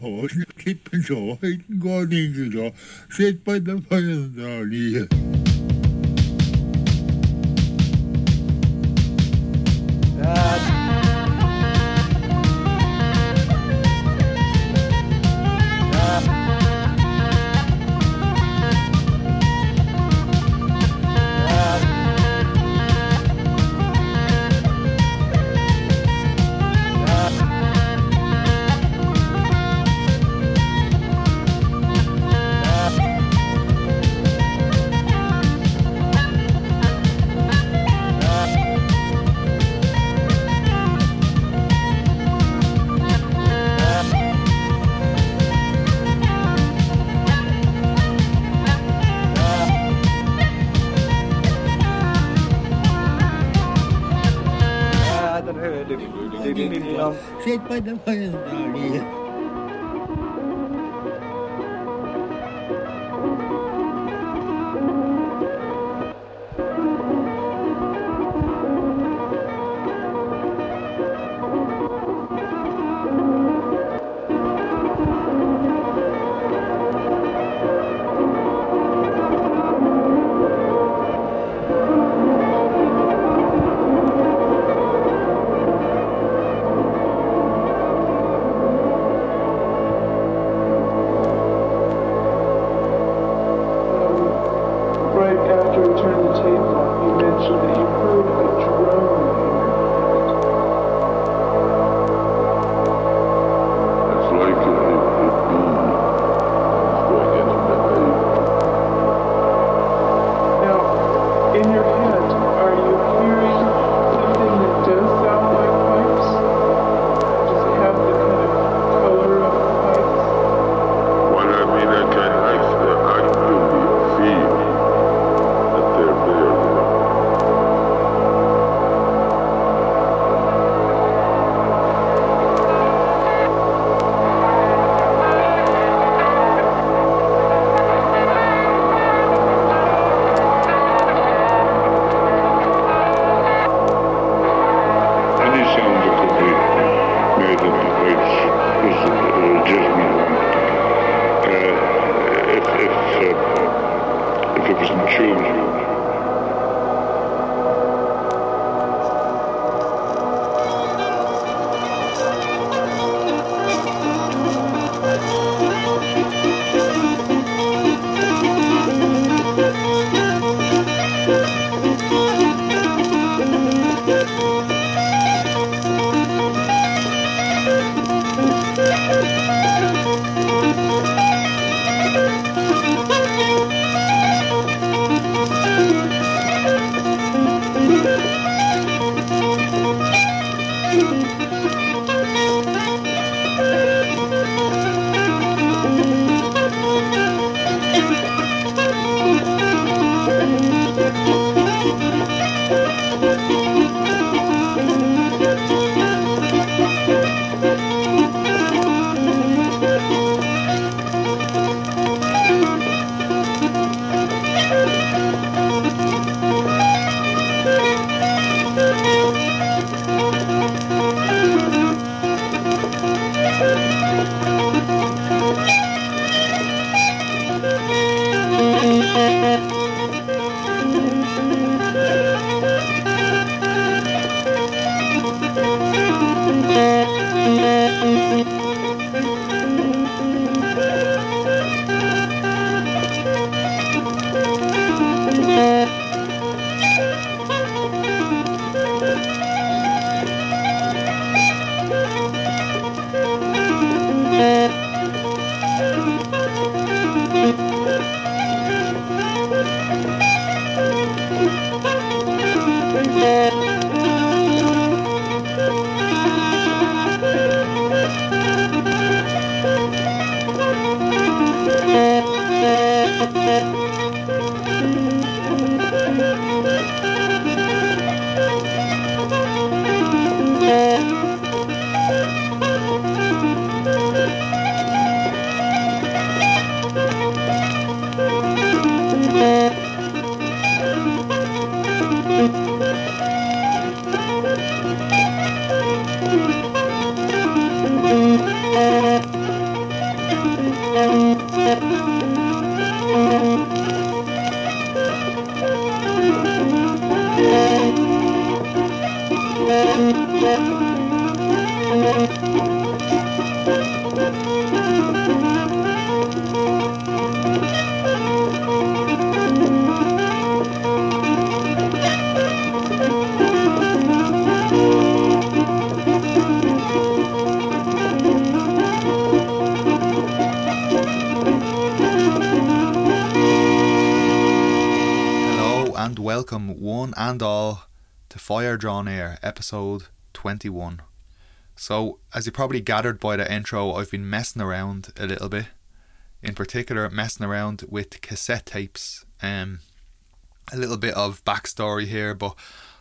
Hårdt klippen så høyt går den ikke så. Sett welcome one and all to Fire Draw Near, episode 21. So, as you probably gathered by the intro, I've been messing around a little bit. In particular, messing around with cassette tapes. Um, a little bit of backstory here, but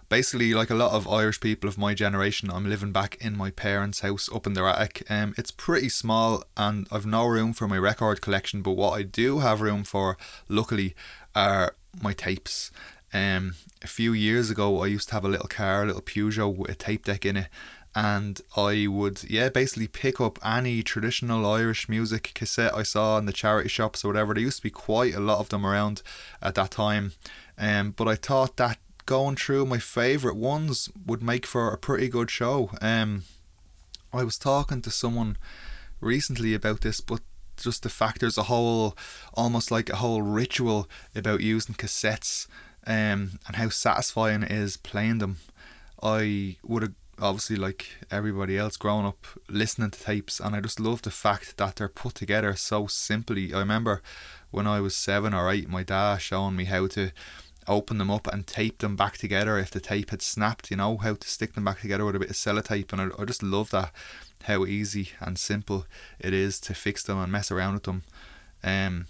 basically, like a lot of Irish people of my generation, I'm living back in my parents' house up in their attic. Um, it's pretty small, and I've no room for my record collection. But what I do have room for, luckily, are my tapes. Um, a few years ago, I used to have a little car, a little Peugeot with a tape deck in it, and I would, yeah, basically pick up any traditional Irish music cassette I saw in the charity shops or whatever. There used to be quite a lot of them around at that time, um, but I thought that going through my favourite ones would make for a pretty good show. Um, I was talking to someone recently about this, but just the fact there's a whole, almost like a whole ritual about using cassettes um, and how satisfying it is playing them. I would have obviously like everybody else grown up listening to tapes and I just love the fact that they're put together so simply. I remember when I was seven or eight my dad showing me how to open them up and tape them back together if the tape had snapped, you know, how to stick them back together with a bit of sellotape and I, I just love that how easy and simple it is to fix them and mess around with them. Um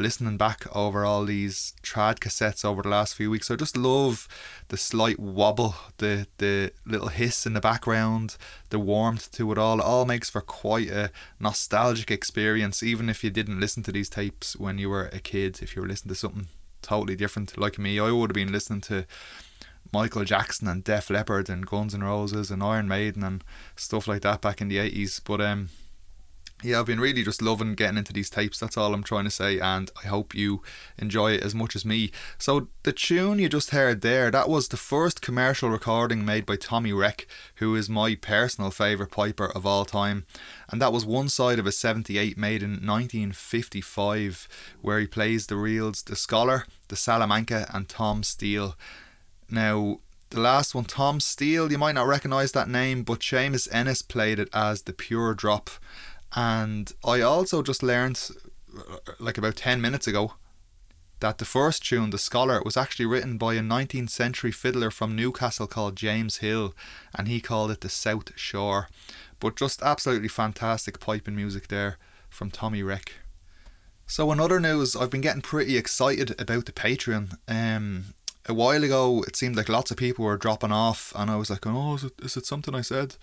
listening back over all these trad cassettes over the last few weeks, I just love the slight wobble, the the little hiss in the background, the warmth to it all. It all makes for quite a nostalgic experience, even if you didn't listen to these tapes when you were a kid. If you were listening to something totally different, like me, I would have been listening to Michael Jackson and Def Leppard and Guns N' Roses and Iron Maiden and stuff like that back in the eighties. But um yeah, I've been really just loving getting into these tapes. That's all I'm trying to say, and I hope you enjoy it as much as me. So, the tune you just heard there, that was the first commercial recording made by Tommy Reck, who is my personal favourite piper of all time. And that was one side of a 78 made in 1955, where he plays the reels The Scholar, The Salamanca, and Tom Steele. Now, the last one, Tom Steele, you might not recognise that name, but Seamus Ennis played it as The Pure Drop and I also just learned, uh, like about 10 minutes ago, that the first tune, The Scholar, was actually written by a 19th century fiddler from Newcastle called James Hill, and he called it The South Shore. But just absolutely fantastic piping music there from Tommy Reck. So, in other news, I've been getting pretty excited about the Patreon. Um, a while ago, it seemed like lots of people were dropping off, and I was like, "Oh, is it, is it something I said?"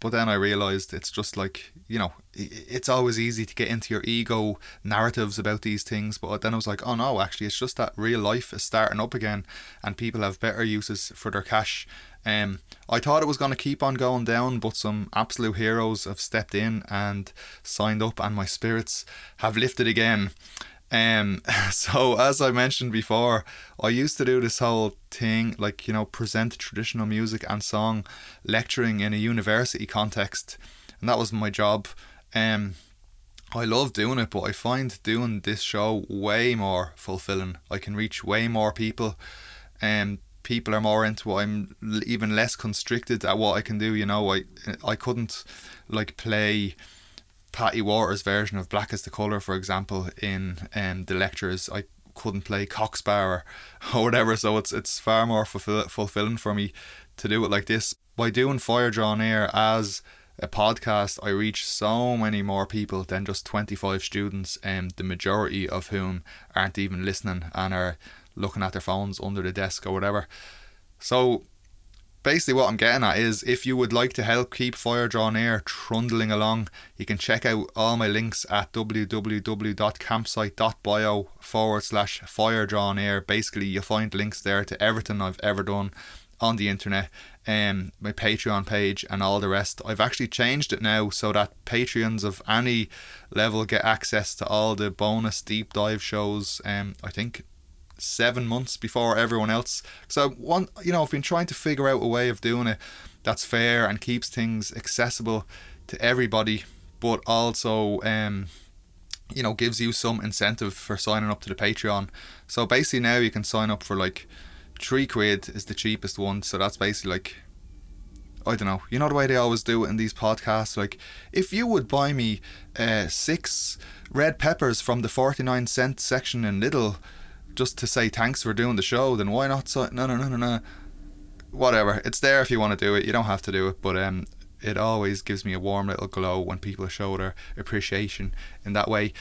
But then I realized it's just like you know, it's always easy to get into your ego narratives about these things. But then I was like, "Oh no, actually, it's just that real life is starting up again, and people have better uses for their cash." Um, I thought it was going to keep on going down, but some absolute heroes have stepped in and signed up, and my spirits have lifted again. Um, so as I mentioned before, I used to do this whole thing, like you know, present traditional music and song, lecturing in a university context, and that was my job. Um, I love doing it, but I find doing this show way more fulfilling. I can reach way more people, and um, people are more into it. I'm even less constricted at what I can do. You know, I I couldn't like play Patty Waters' version of Black as the Colour, for example, in um, the lectures. I couldn't play or, or whatever, so it's it's far more fulfill- fulfilling for me to do it like this. By doing Fire Draw Near as a podcast, I reach so many more people than just 25 students, and um, the majority of whom aren't even listening and are looking at their phones under the desk or whatever. So basically what I'm getting at is if you would like to help keep Fire Draw Near trundling along, you can check out all my links at www.campsite.bio forward slash Fire Draw Near. Basically, you'll find links there to everything I've ever done on the internet, um, my Patreon page, and all the rest. I've actually changed it now so that Patreons of any level get access to all the bonus deep dive shows. Um, I think seven months before everyone else. So one, you know, I've been trying to figure out a way of doing it that's fair and keeps things accessible to everybody, but also, um, you know, gives you some incentive for signing up to the Patreon. So basically, now you can sign up for like three quid is the cheapest one. So that's basically like I don't know. You know the way they always do it in these podcasts. Like, if you would buy me uh, six red peppers from the forty nine cent section in Lidl just to say thanks for doing the show, then why not? So no, no, no, no, no. Whatever. It's there if you want to do it. You don't have to do it, but um, it always gives me a warm little glow when people show their appreciation in that way.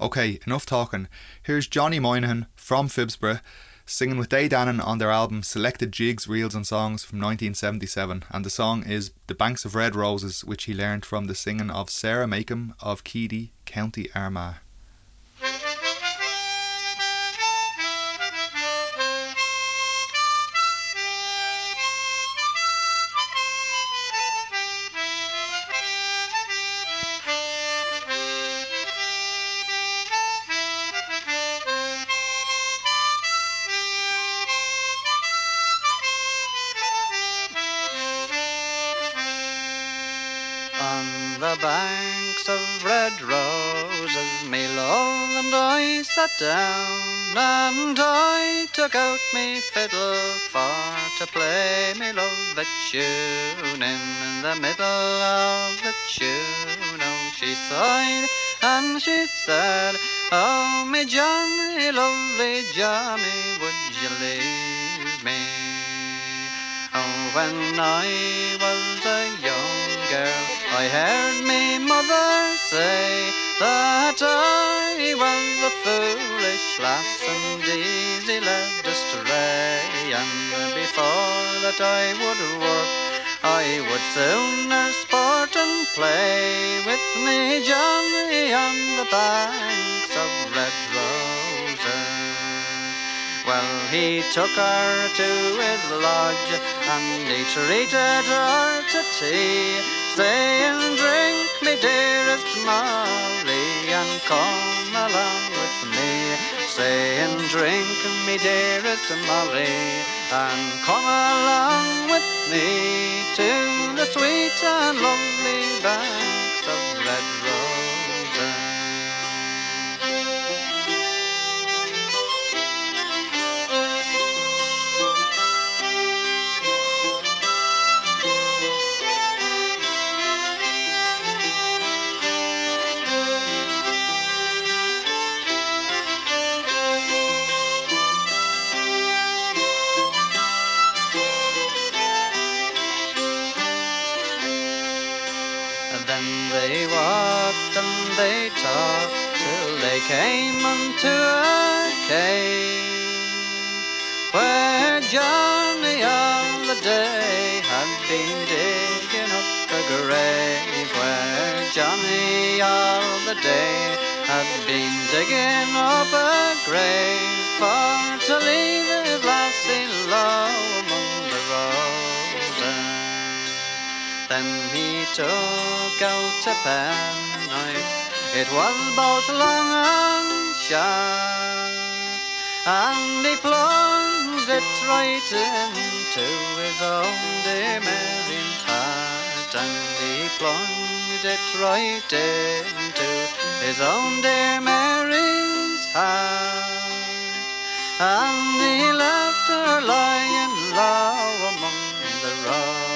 Okay, enough talking. Here's Johnny Moynihan from Phibsborough singing with De Dannan on their album Selected Jigs, Reels and Songs from 1977, and the song is The Banks of Red Roses, which he learned from the singing of Sarah Makem of Keady, County Armagh. Of red roses, me love and I sat down, and I took out me fiddle for to play me love a tune. In the middle of the tune, oh, she sighed and she said, Oh, me Johnny, lovely Johnny, would you leave me? Oh, when I was a young girl, I heard me say that I was a foolish lass and easy led astray. And before that I would work, I would sooner sport and play with me Johnny on the banks of red roses. Well, he took her to his lodge and he treated her to tea, saying, Drink me, dearest Molly, and come along with me. Saying, Drink me, dearest Molly, and come along with me to the sweet and lovely banks day had been digging up a grave for to leave his lassie low among the roses. Then he took out a penknife, it was both long and sharp, and he plunged it right into his own dear heart, and he plunged it right into his own dear Mary's heart, and he left her lying low among the roses.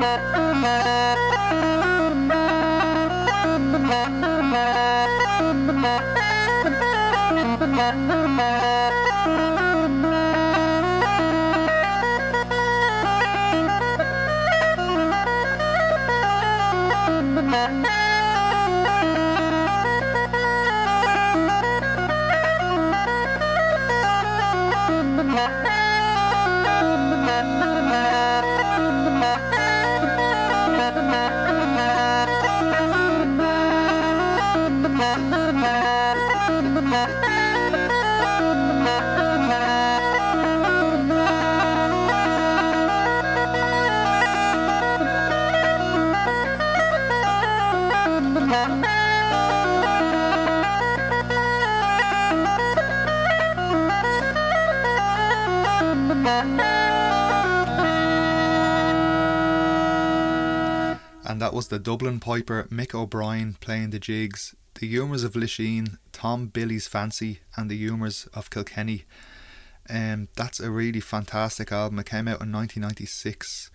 Thank you. Was the Dublin Piper Mick O'Brien playing the jigs, the humours of Lisheen, Tom Billy's Fancy, and the humours of Kilkenny. Um, that's a really fantastic album. It came out in 1996.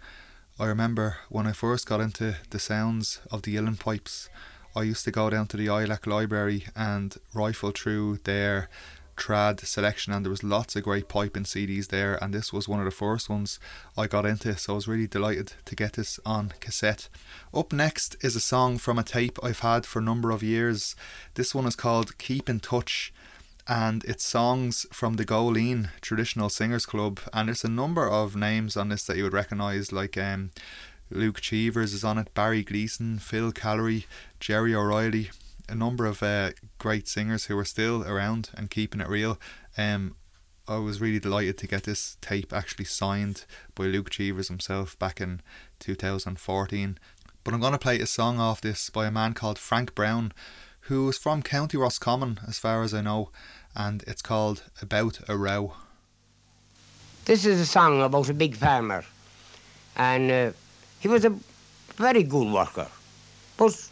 I remember when I first got into the sounds of the Uilleann pipes, I used to go down to the ILAC library and rifle through their trad selection and there was lots of great piping CDs there and this was one of the first ones I got into so I was really delighted to get this on cassette. Up next is a song from a tape I've had for a number of years. This one is called Keep in Touch and it's songs from the Góilín Traditional Singers Club and there's a number of names on this that you would recognise like um, Luke Cheevers is on it, Barry Gleeson, Phil Callery, Jerry O'Reilly, a number of uh, great singers who are still around and keeping it real. Um, I was really delighted to get this tape actually signed by Luke Cheevers himself back in 2014. But I'm going to play a song off this by a man called Frank Brown, who is from County Roscommon, as far as I know, and it's called About a Row. This is a song about a big farmer, and uh, he was a very good worker, but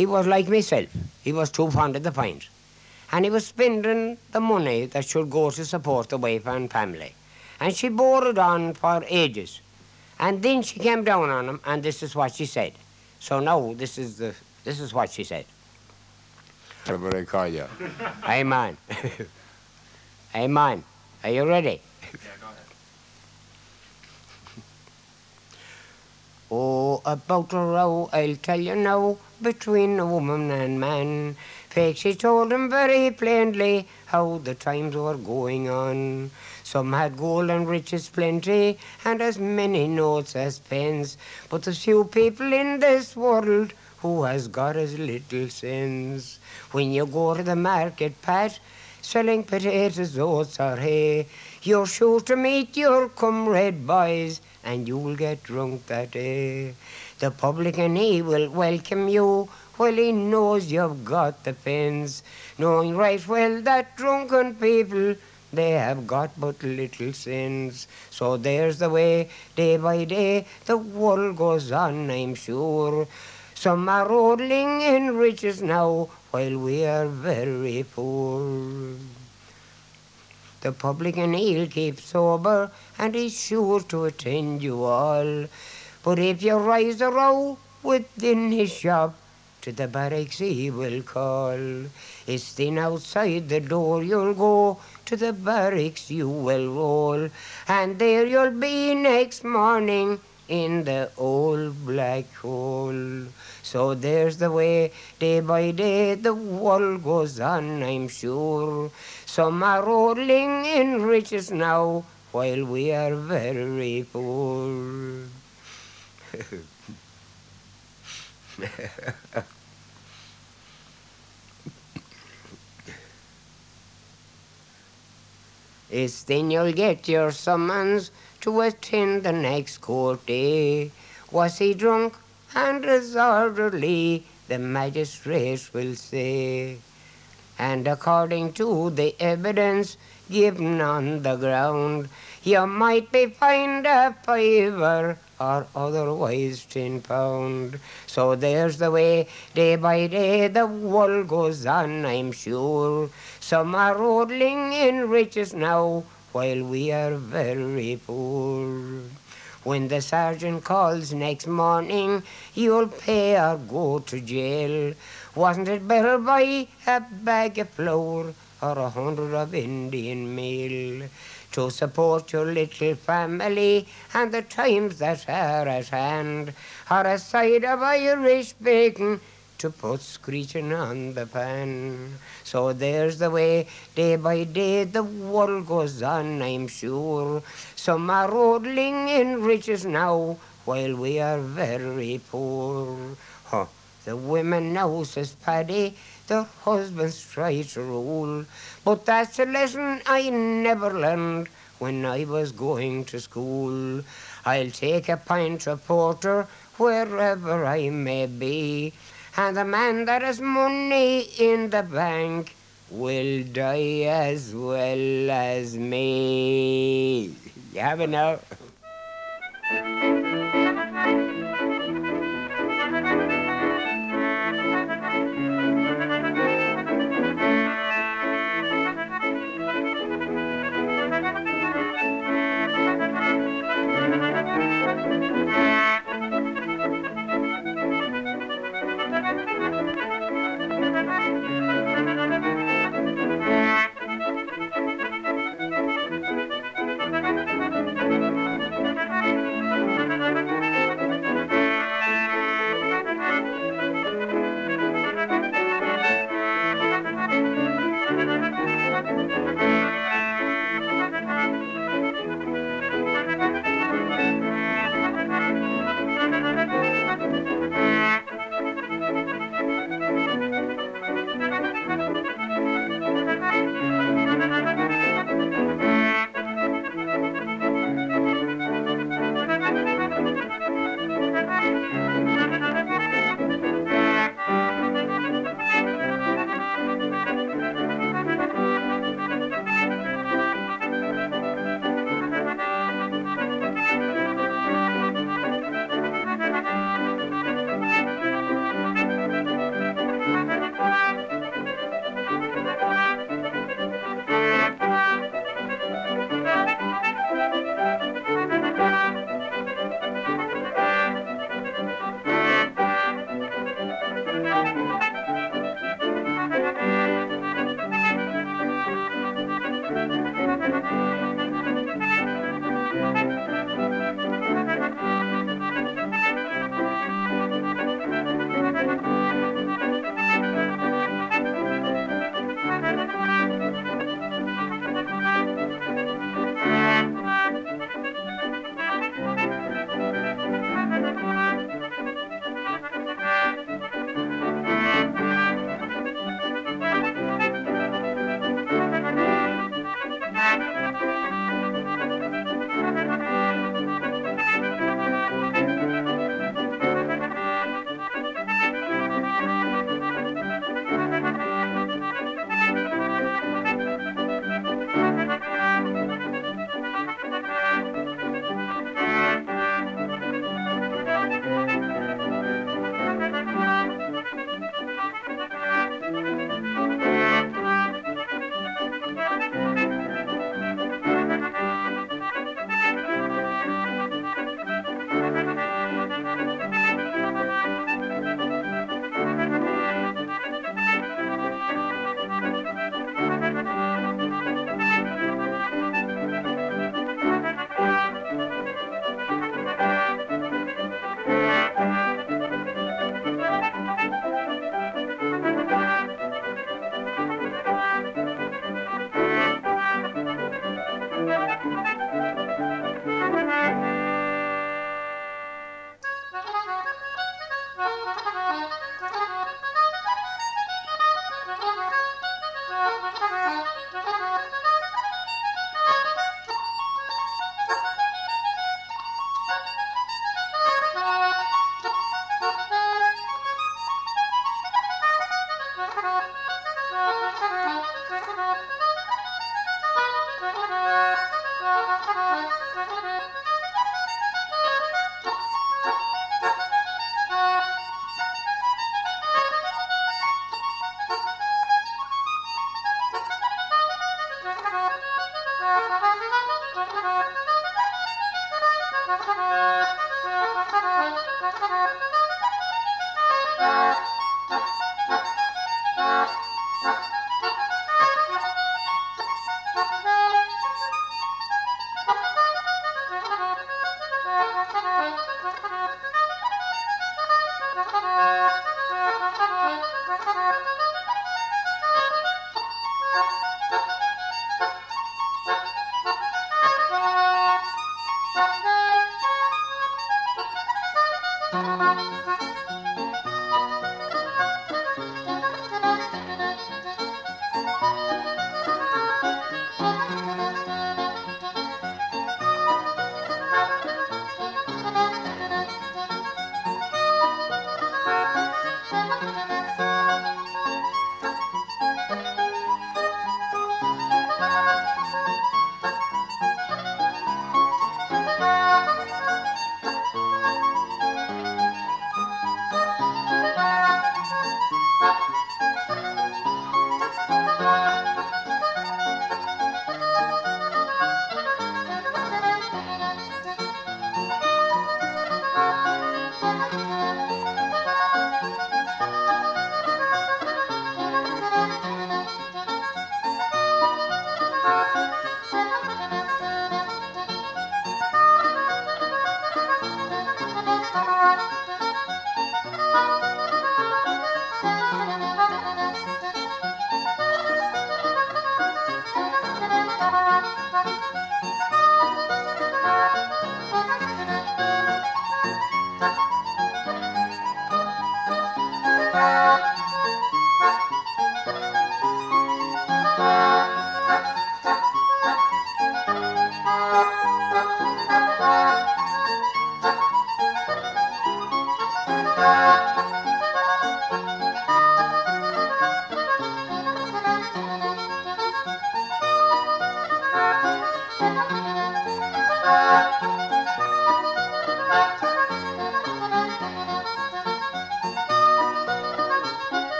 he was like myself. He was too fond of the pint. And he was spending the money that should go to support the wife and family. And she bore it on for ages. And then she came down on him, and this is what she said. So now this is the this is what she said. Whatever I call you. Amen. Amen. Are you ready? Yeah, go ahead. Oh, about a row, I'll tell you now, between a woman and man. Faith, she told him very plainly how the times were going on. Some had gold and riches plenty, and as many notes as pence. But there's few people in this world who has got as little sense. When you go to the market, Pat, selling potatoes, oats, or hay, you're sure to meet your comrade boys, and you'll get drunk that day. The publican, he will welcome you, while he knows you've got the pens, knowing right well that drunken people, they have got but little sins. So there's the way, day by day, the world goes on, I'm sure. Some are rolling in riches now, while we are very poor. The publican he'll keep sober, and he's sure to attend you all. But if you rise a row within his shop, to the barracks he will call. It's then outside the door you'll go, to the barracks you will roll, and there you'll be next morning in the old black hole. So there's the way, day by day, the world goes on, I'm sure. Some are rolling in riches now, while we are very poor. It's then you'll get your summons to attend the next court day. Was he drunk and disorderly? The magistrates will say. And according to the evidence given on the ground, you might be fined a fiver or otherwise ten pound. So there's the way, day by day the world goes on, I'm sure. Some are rolling in riches now, while we are very poor. When the sergeant calls next morning, you'll pay or go to jail. Wasn't it better buy a bag of flour or a hundred of Indian meal to support your little family and the times that are at hand, or a side of Irish bacon to put screeching on the pan. So there's the way, day by day, the world goes on, I'm sure. Some are roadling in riches now, while we are very poor. Huh. The women now, says Paddy, their husbands try to rule. But that's a lesson I never learned when I was going to school. I'll take a pint of porter wherever I may be, and the man that has money in the bank will die as well as me. You have it now.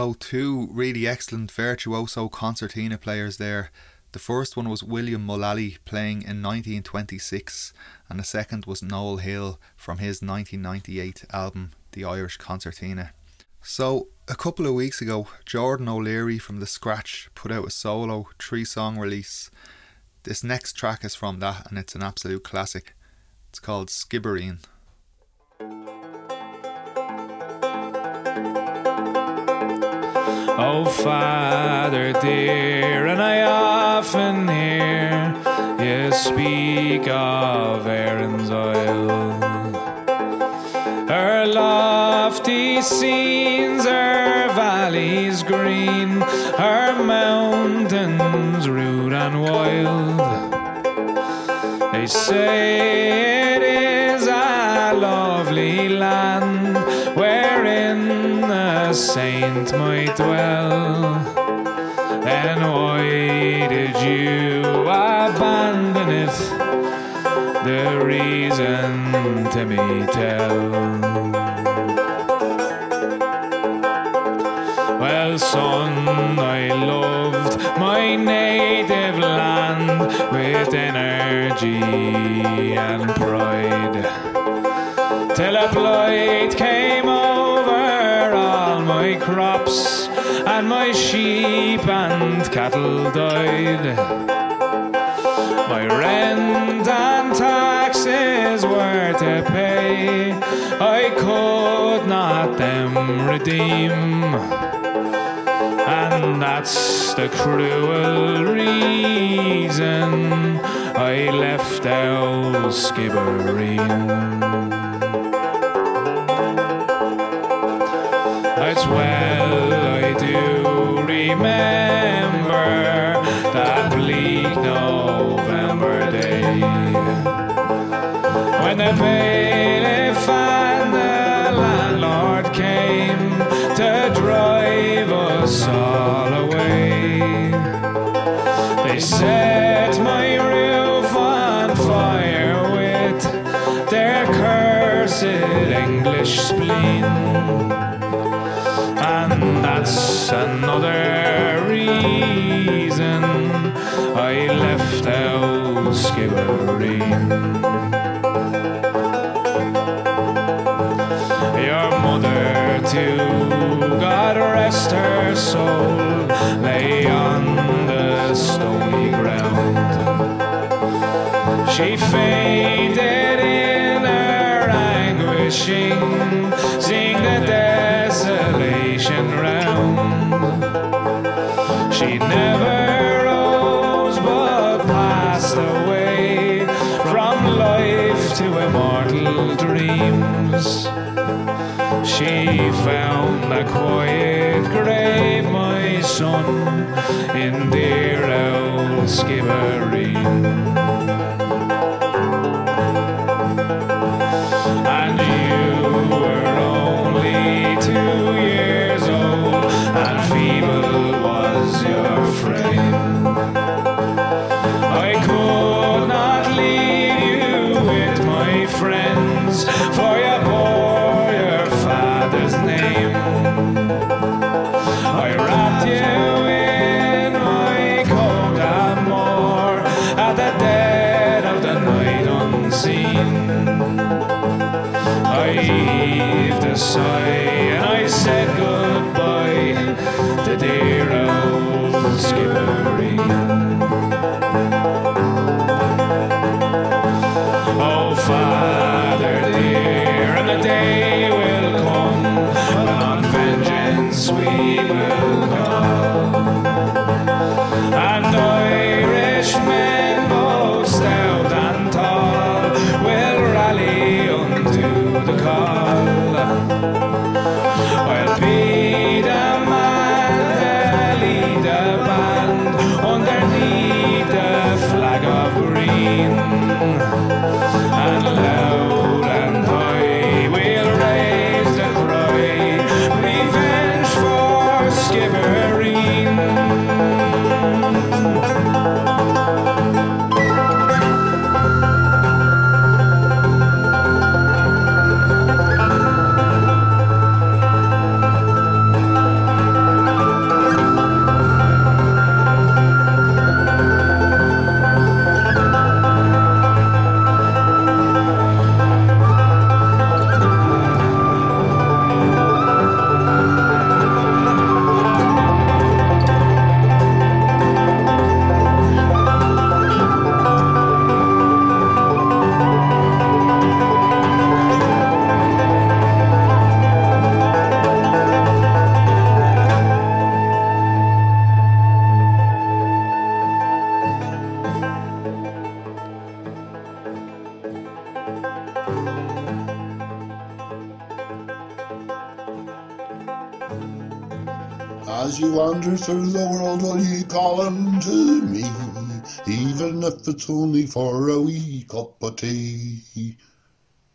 So, two really excellent virtuoso concertina players there. The first one was William Mullally playing in 1926, and the second was Noel Hill from his 1998 album, The Irish Concertina. So, a couple of weeks ago, Jordan O'Leary from The Scratch put out a solo three song release. This next track is from that, and it's an absolute classic. It's called Skibbereen. Oh, Father dear, and I often hear you speak of Erin's oil. Her lofty scenes, her valleys green, her mountains rude and wild. They say it is a saint might dwell. And why did you abandon it? The reason to me tell. Well, son, I loved my native land with energy and pride. Till a blight came my crops, and my sheep and cattle died. My rent and taxes were to pay, I could not them redeem. And that's the cruel reason I left out Skibbereen. Set my roof on fire with their cursed English spleen. And that's another reason I left out Skibbereen. A quiet grave, my son, in dear old Skibbereen. It's only for a wee cup of tea.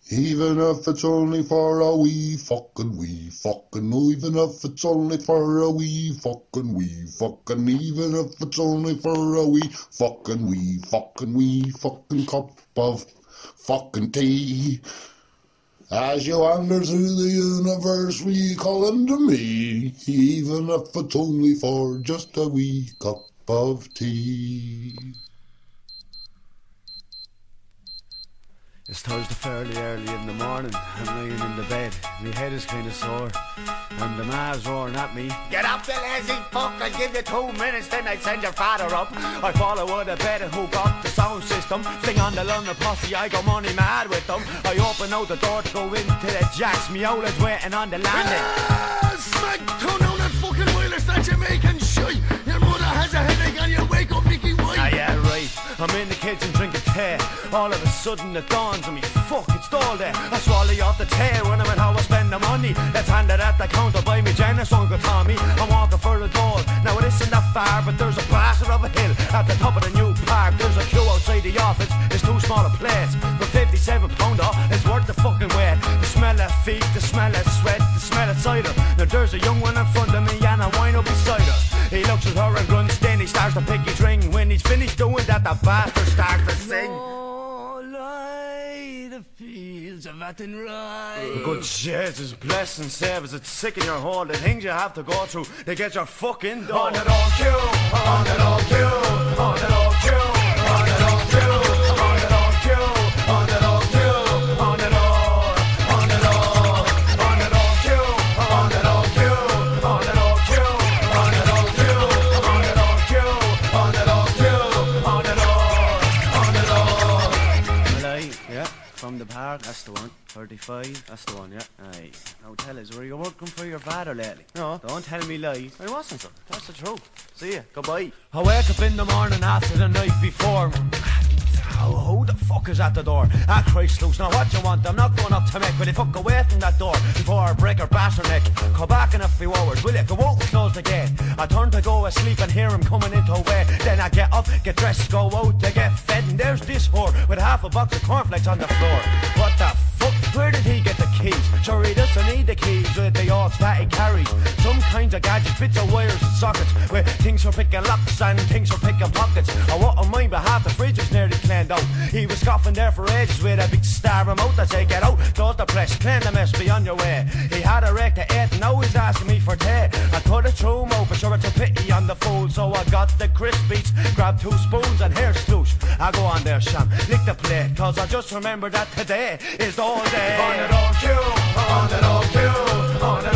Even if it's only for a wee fucking wee fucking, even if it's only for a wee fucking wee fucking, even if it's only for a wee fucking wee fucking wee fucking cup of fucking tea. As you wander through the universe, we call unto me, even if it's only for just a wee cup of tea. It's Thursday fairly early in the morning. I'm lying in the bed. My head is kind of sore. And the ma's roaring at me. Get up, you lazy fuck. I'll give you two minutes, then I send your father up. I follow with a bed and hook up the sound system. Sing on the London posse, I go money mad with them. I open out the door to go into the jacks. Me is waiting on the landing. Ah, smack, turn down that fucking wheeler, that Jamaican shite. Your mother has a headache and you wake up Mickey I'm in the kitchen drinking tea. All of a sudden it dawns on me, fuck, it's all there. I swallow you off the tea, wondering how I spend the money. Let's hand it at the counter by me Janice, Uncle Tommy. I'm walking for a door. Now it isn't that far, but there's a bastard of a hill at the top of the new park. There's a queue outside the office. It's too small a place. For 57 pounder, it's worth the fucking wait. The smell of feet, the smell of sweat, the smell of cider. Now there's a young one in front of me and I wine up beside her. He looks at her and grunts, then he starts to pick his ring. When he's finished doing that, the bastard starts to sing. Oh, lie, the fields of Athenry. Good Jesus, bless and save us. It's sick in your hole. The things you have to go through to get your fucking done. On it all queue, on it all queue, on it all queue, on it all from the park, that's the one. 35, that's the one, yeah. Aye. Now tell us, were you working for your father lately? No. Don't tell me lies. I wasn't, sir. That's the truth. See ya. Goodbye. I wake up in the morning after the night before. Who the fuck is at the door? Ah, Christ loose, now what you want? I'm not going up to make, will you fuck away from that door before I break her her neck? Come back in a few hours, will you? Go out and close the gate. I turn to go asleep and hear him coming into way. Then I get up, get dressed, go out to get fed, and there's this whore with half a box of cornflakes on the floor. What the fuck? Where did he get the keys? Sure, he doesn't need the keys with the odds that he carries. Some kinds of gadgets, bits of wires and sockets, where things for picking locks and things for picking pockets. I what on my behalf, the fridge was nearly cleaned out. He was coughing there for ages with a big star remote that say, get out, close the press, clean the mess, be on your way. He had a wreck to and now he's asking me for tea. I it through him open, sure it's a pity on the fool, so I got the crispies, grabbed two spoons and here's sloosh. I go on there, Sham, lick the plate, cause I just remembered that today is all day. On it all queue, on it all queue, on it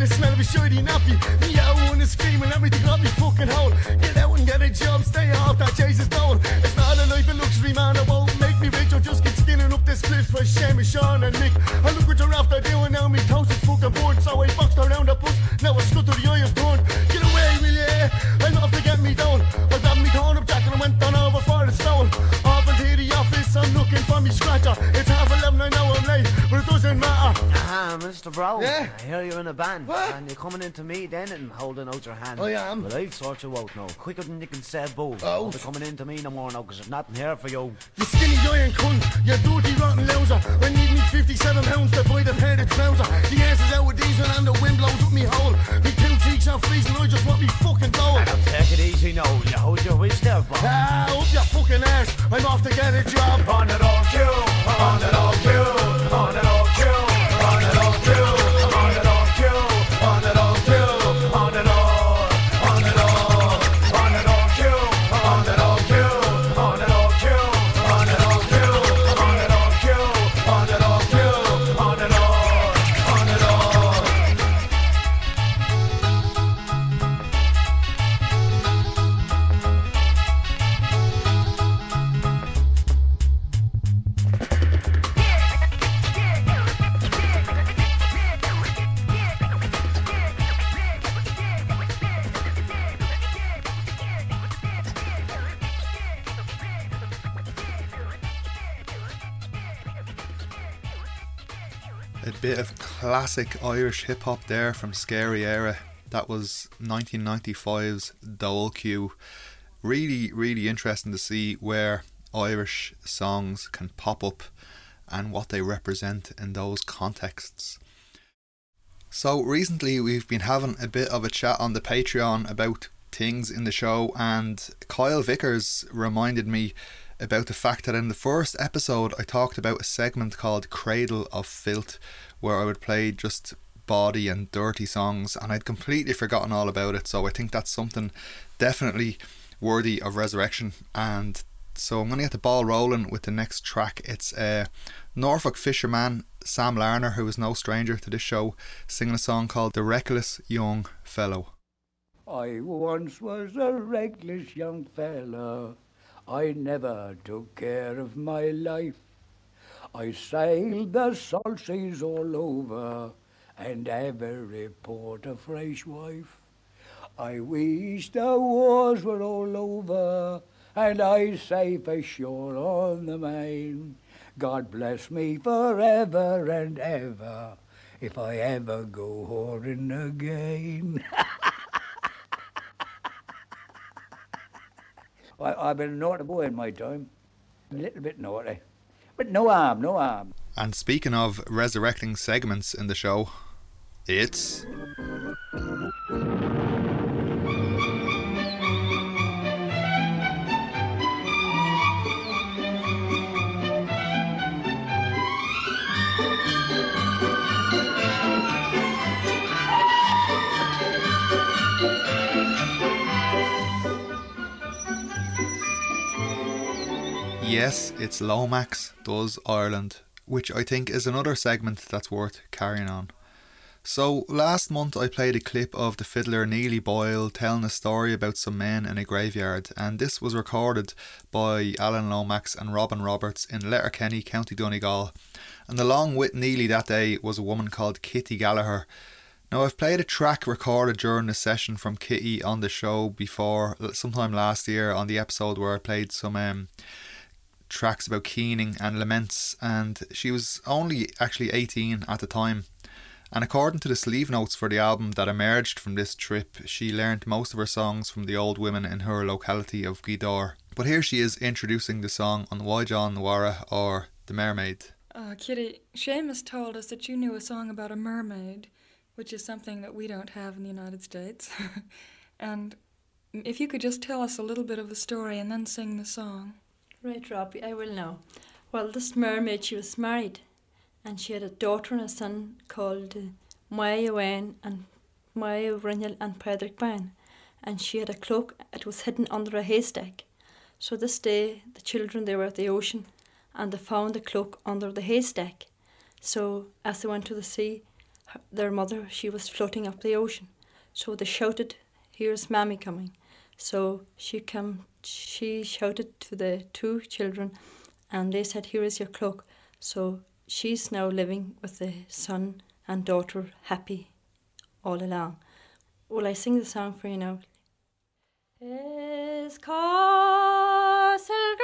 the smell of a shitty nappy. Me out and screaming to grab me fucking hole. Get out and get a job, stay off that Jesus dole. It's not a life of luxury, man, it won't make me rich. I'll just keep skinning up this cliff for Shammy, Sean and Nick. I look what you're after doing Mr. Yeah? I hear you're in a band. What? And you're coming into me then and holding out your hand. I am. But I'll sort you out now. Quicker than you can say boo. Oh. Be coming into me no more now, because there's nothing here for you. You skinny giant cunt, you dirty rotten louser. I need me 57 pounds to buy the headed trouser. The ass is out with diesel and the wind blows up me hole. Me two cheeks are freezing, I just want me fucking. Now, take it easy now. You hold your wits there, Bob. Ah, up your fucking ass. I'm off to get a job. On it all queue, on it all queue, on it all queue, classic Irish hip hop there from Scary Éire. That was 1995's Dole Q. Really, really interesting to see where Irish songs can pop up and what they represent in those contexts. So, recently we've been having a bit of a chat on the Patreon about things in the show, and Kyle Vickers reminded me about the fact that in the first episode I talked about a segment called Cradle of Filth, where I would play just body and dirty songs, and I'd completely forgotten all about it. So I think that's something definitely worthy of resurrection. And so I'm going to get the ball rolling with the next track. It's uh, Norfolk fisherman Sam Larner, who is no stranger to this show, singing a song called The Reckless Young Fellow. I once was a reckless young fella. I never took care of my life. I sailed the salt seas all over and every port a fresh wife. I wish the wars were all over and I safe ashore on the main. God bless me forever and ever if I ever go whoring again. I, I've been a naughty boy in my time. A little bit naughty. But no harm, no harm. And speaking of resurrecting segments in the show, it's. Yes, it's Lomax Does Ireland, which I think is another segment that's worth carrying on. So, last month I played a clip of the fiddler Neely Boyle telling a story about some men in a graveyard, and this was recorded by Alan Lomax and Robin Roberts in Letterkenny, County Donegal. And along with Neely that day was a woman called Kitty Gallagher. Now, I've played a track recorded during the session from Kitty on the show before, sometime last year on the episode where I played some um, tracks about keening and laments, and she was only actually 18 at the time. And according to the sleeve notes for the album that emerged from this trip, she learned most of her songs from the old women in her locality of Gweedore. But here she is introducing the song on Mhaighdean Mhara or The Mermaid. Uh, Kitty, Seamus told us that you knew a song about a mermaid, which is something that we don't have in the United States. and if you could just tell us a little bit of the story and then sing the song. Right, Robbie, I will now. Well, this mermaid, she was married, and she had a daughter and a son called uh, Maya Wayne and Maya Rinnell and Patrick Bain. And she had a cloak, it was hidden under a haystack. So this day, the children, they were at the ocean, and they found the cloak under the haystack. So as they went to the sea, her- their mother, she was floating up the ocean. So they shouted, here's Mammy coming. So she come, she shouted to the two children, and they said, "Here is your cloak." So she's now living with the son and daughter, happy all along. Will I sing the song for you now? Is castle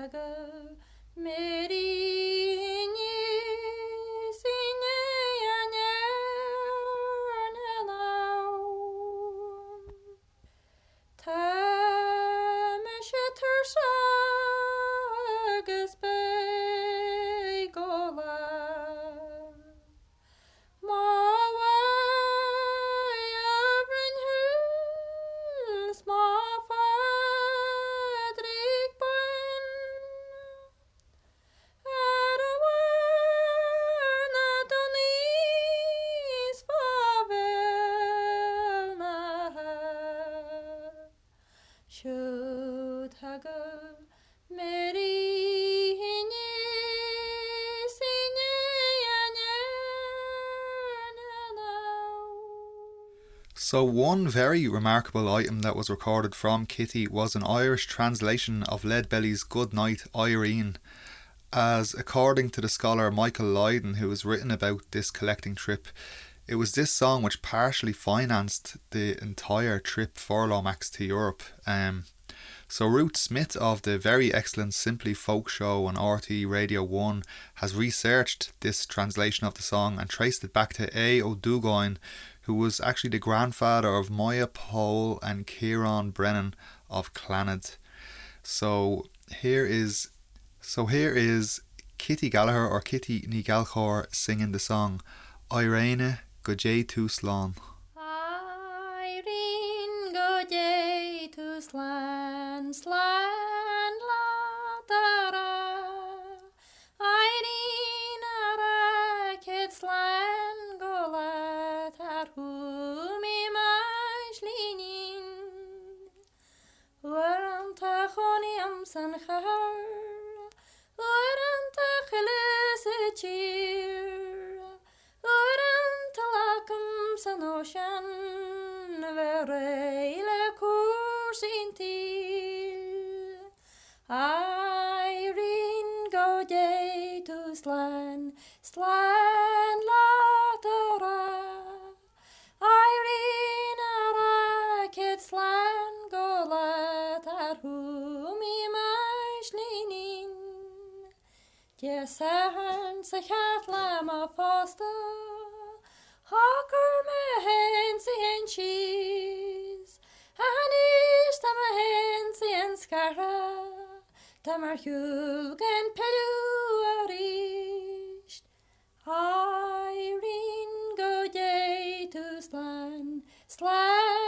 सदा मेरे So, one very remarkable item that was recorded from Kitty was an Irish translation of Leadbelly's Good Night Irene, as according to the scholar Michael Lydon, who has written about this collecting trip, it was this song which partially financed the entire trip for Lomax to Europe. Um, so Ruth Smith of the very excellent Simply Folk show on RTÉ Radio 1 has researched this translation of the song and traced it back to A. O'Dugoyne, who was actually the grandfather of Moya Pole and Kieran Brennan of Clannad. So here is so here is Kitty Gallagher or Kitty Ní Ghallchóir singing the song Irene Gojay Tu Slán. Irene go day to slan slan khoni am san khar Waran ta khilis cheer Waran ta lakum san ocean Vereile kurs in til Irene go day to slan Slan Je sahan sa chatla ma fosta Hawker me hen si hen cheese Anis ta me hen si en skara Ta mar hugen pelu arist Irene go day to slan Slan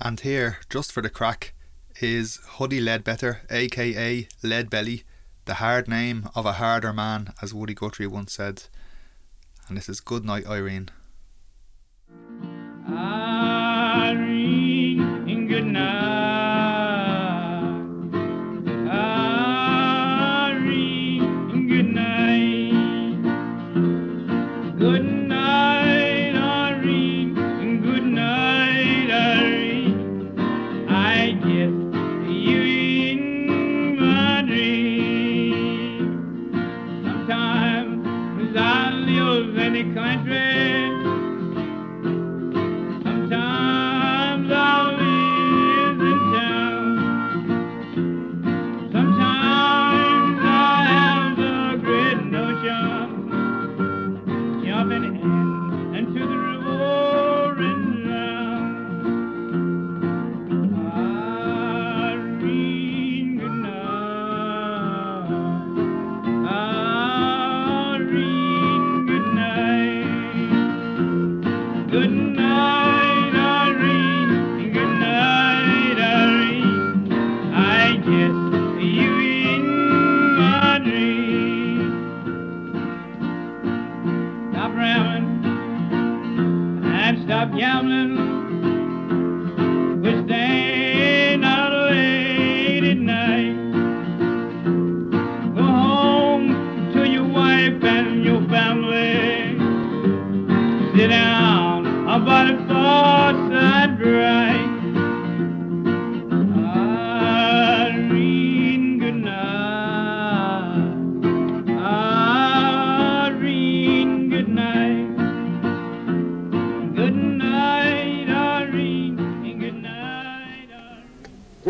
And here, just for the crack, is Huddie Ledbetter, aka Leadbelly, the hard name of a harder man, as Woody Guthrie once said. And this is Good Night Irene. Irene,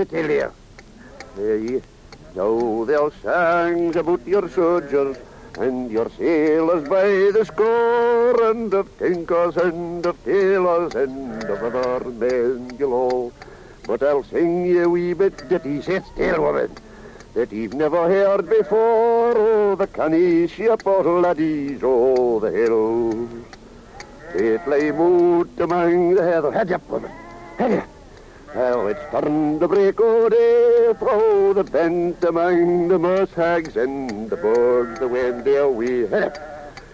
tell you. Hey, now they'll songs about your soldiers and your sailors by the score, and of tinkers and of tailors and of other men below. But I'll sing you a wee bit ditty, sit still, woman, that you've never heard before. Oh, the canny ship of laddies, oh, the hills. It lay moot among the heather. Head up, woman, head up. How it's turned to break o' day, throw the bent among the mushags and the bugs, the wind head.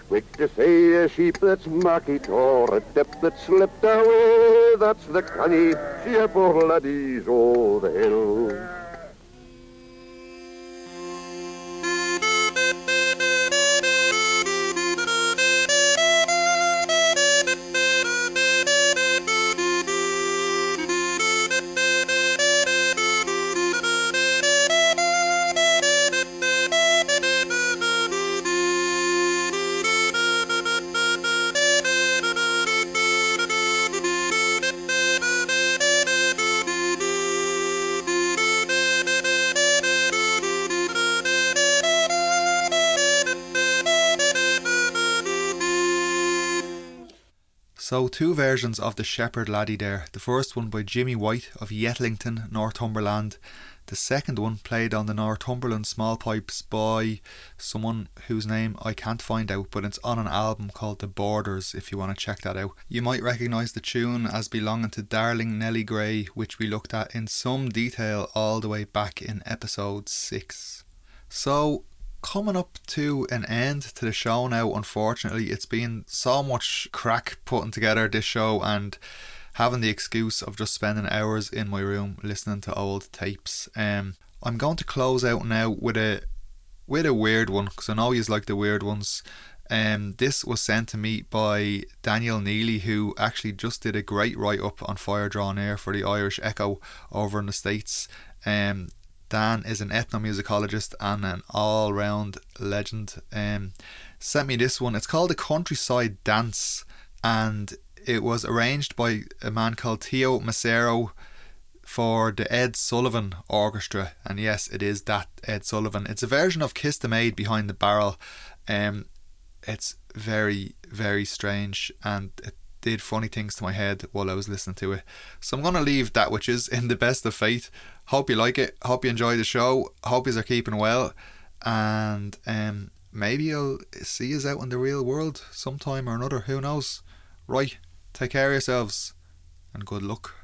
Quick to say a sheep that's market or a dip that slipped away, that's the canny ship o' laddies o' the hill. Two versions of the Shepherd Laddie there. The first one by Jimmy White of Yetlington, Northumberland. The second one played on the Northumberland Small Pipes by someone whose name I can't find out, but it's on an album called The Borders if you want to check that out. You might recognise the tune as belonging to Darling Nellie Gray, which we looked at in some detail all the way back in episode 6. So, coming up to an end to the show now unfortunately. It's been so much crack putting together this show and having the excuse of just spending hours in my room listening to old tapes. Um i'm going to close out now with a with a weird one because i know you like the weird ones. Um, this was sent to me by Daniel Neely, who actually just did a great write up on Fire Draw Near for the Irish Echo over in the States. Um, Dan is an ethnomusicologist and an all round legend. Um, sent me this one. It's called The Countryside Dance and it was arranged by a man called Teo Macero for the Ed Sullivan Orchestra. And yes, it is that Ed Sullivan. It's a version of Kiss the Maid behind the barrel. Um, it's very, very strange and it did funny things to my head while I was listening to it. So I'm going to leave that, which is in the best of faith. Hope you like it. Hope you enjoy the show. Hope you are keeping well. And um, maybe I'll see you out in the real world sometime or another. Who knows? Right. Take care of yourselves and good luck.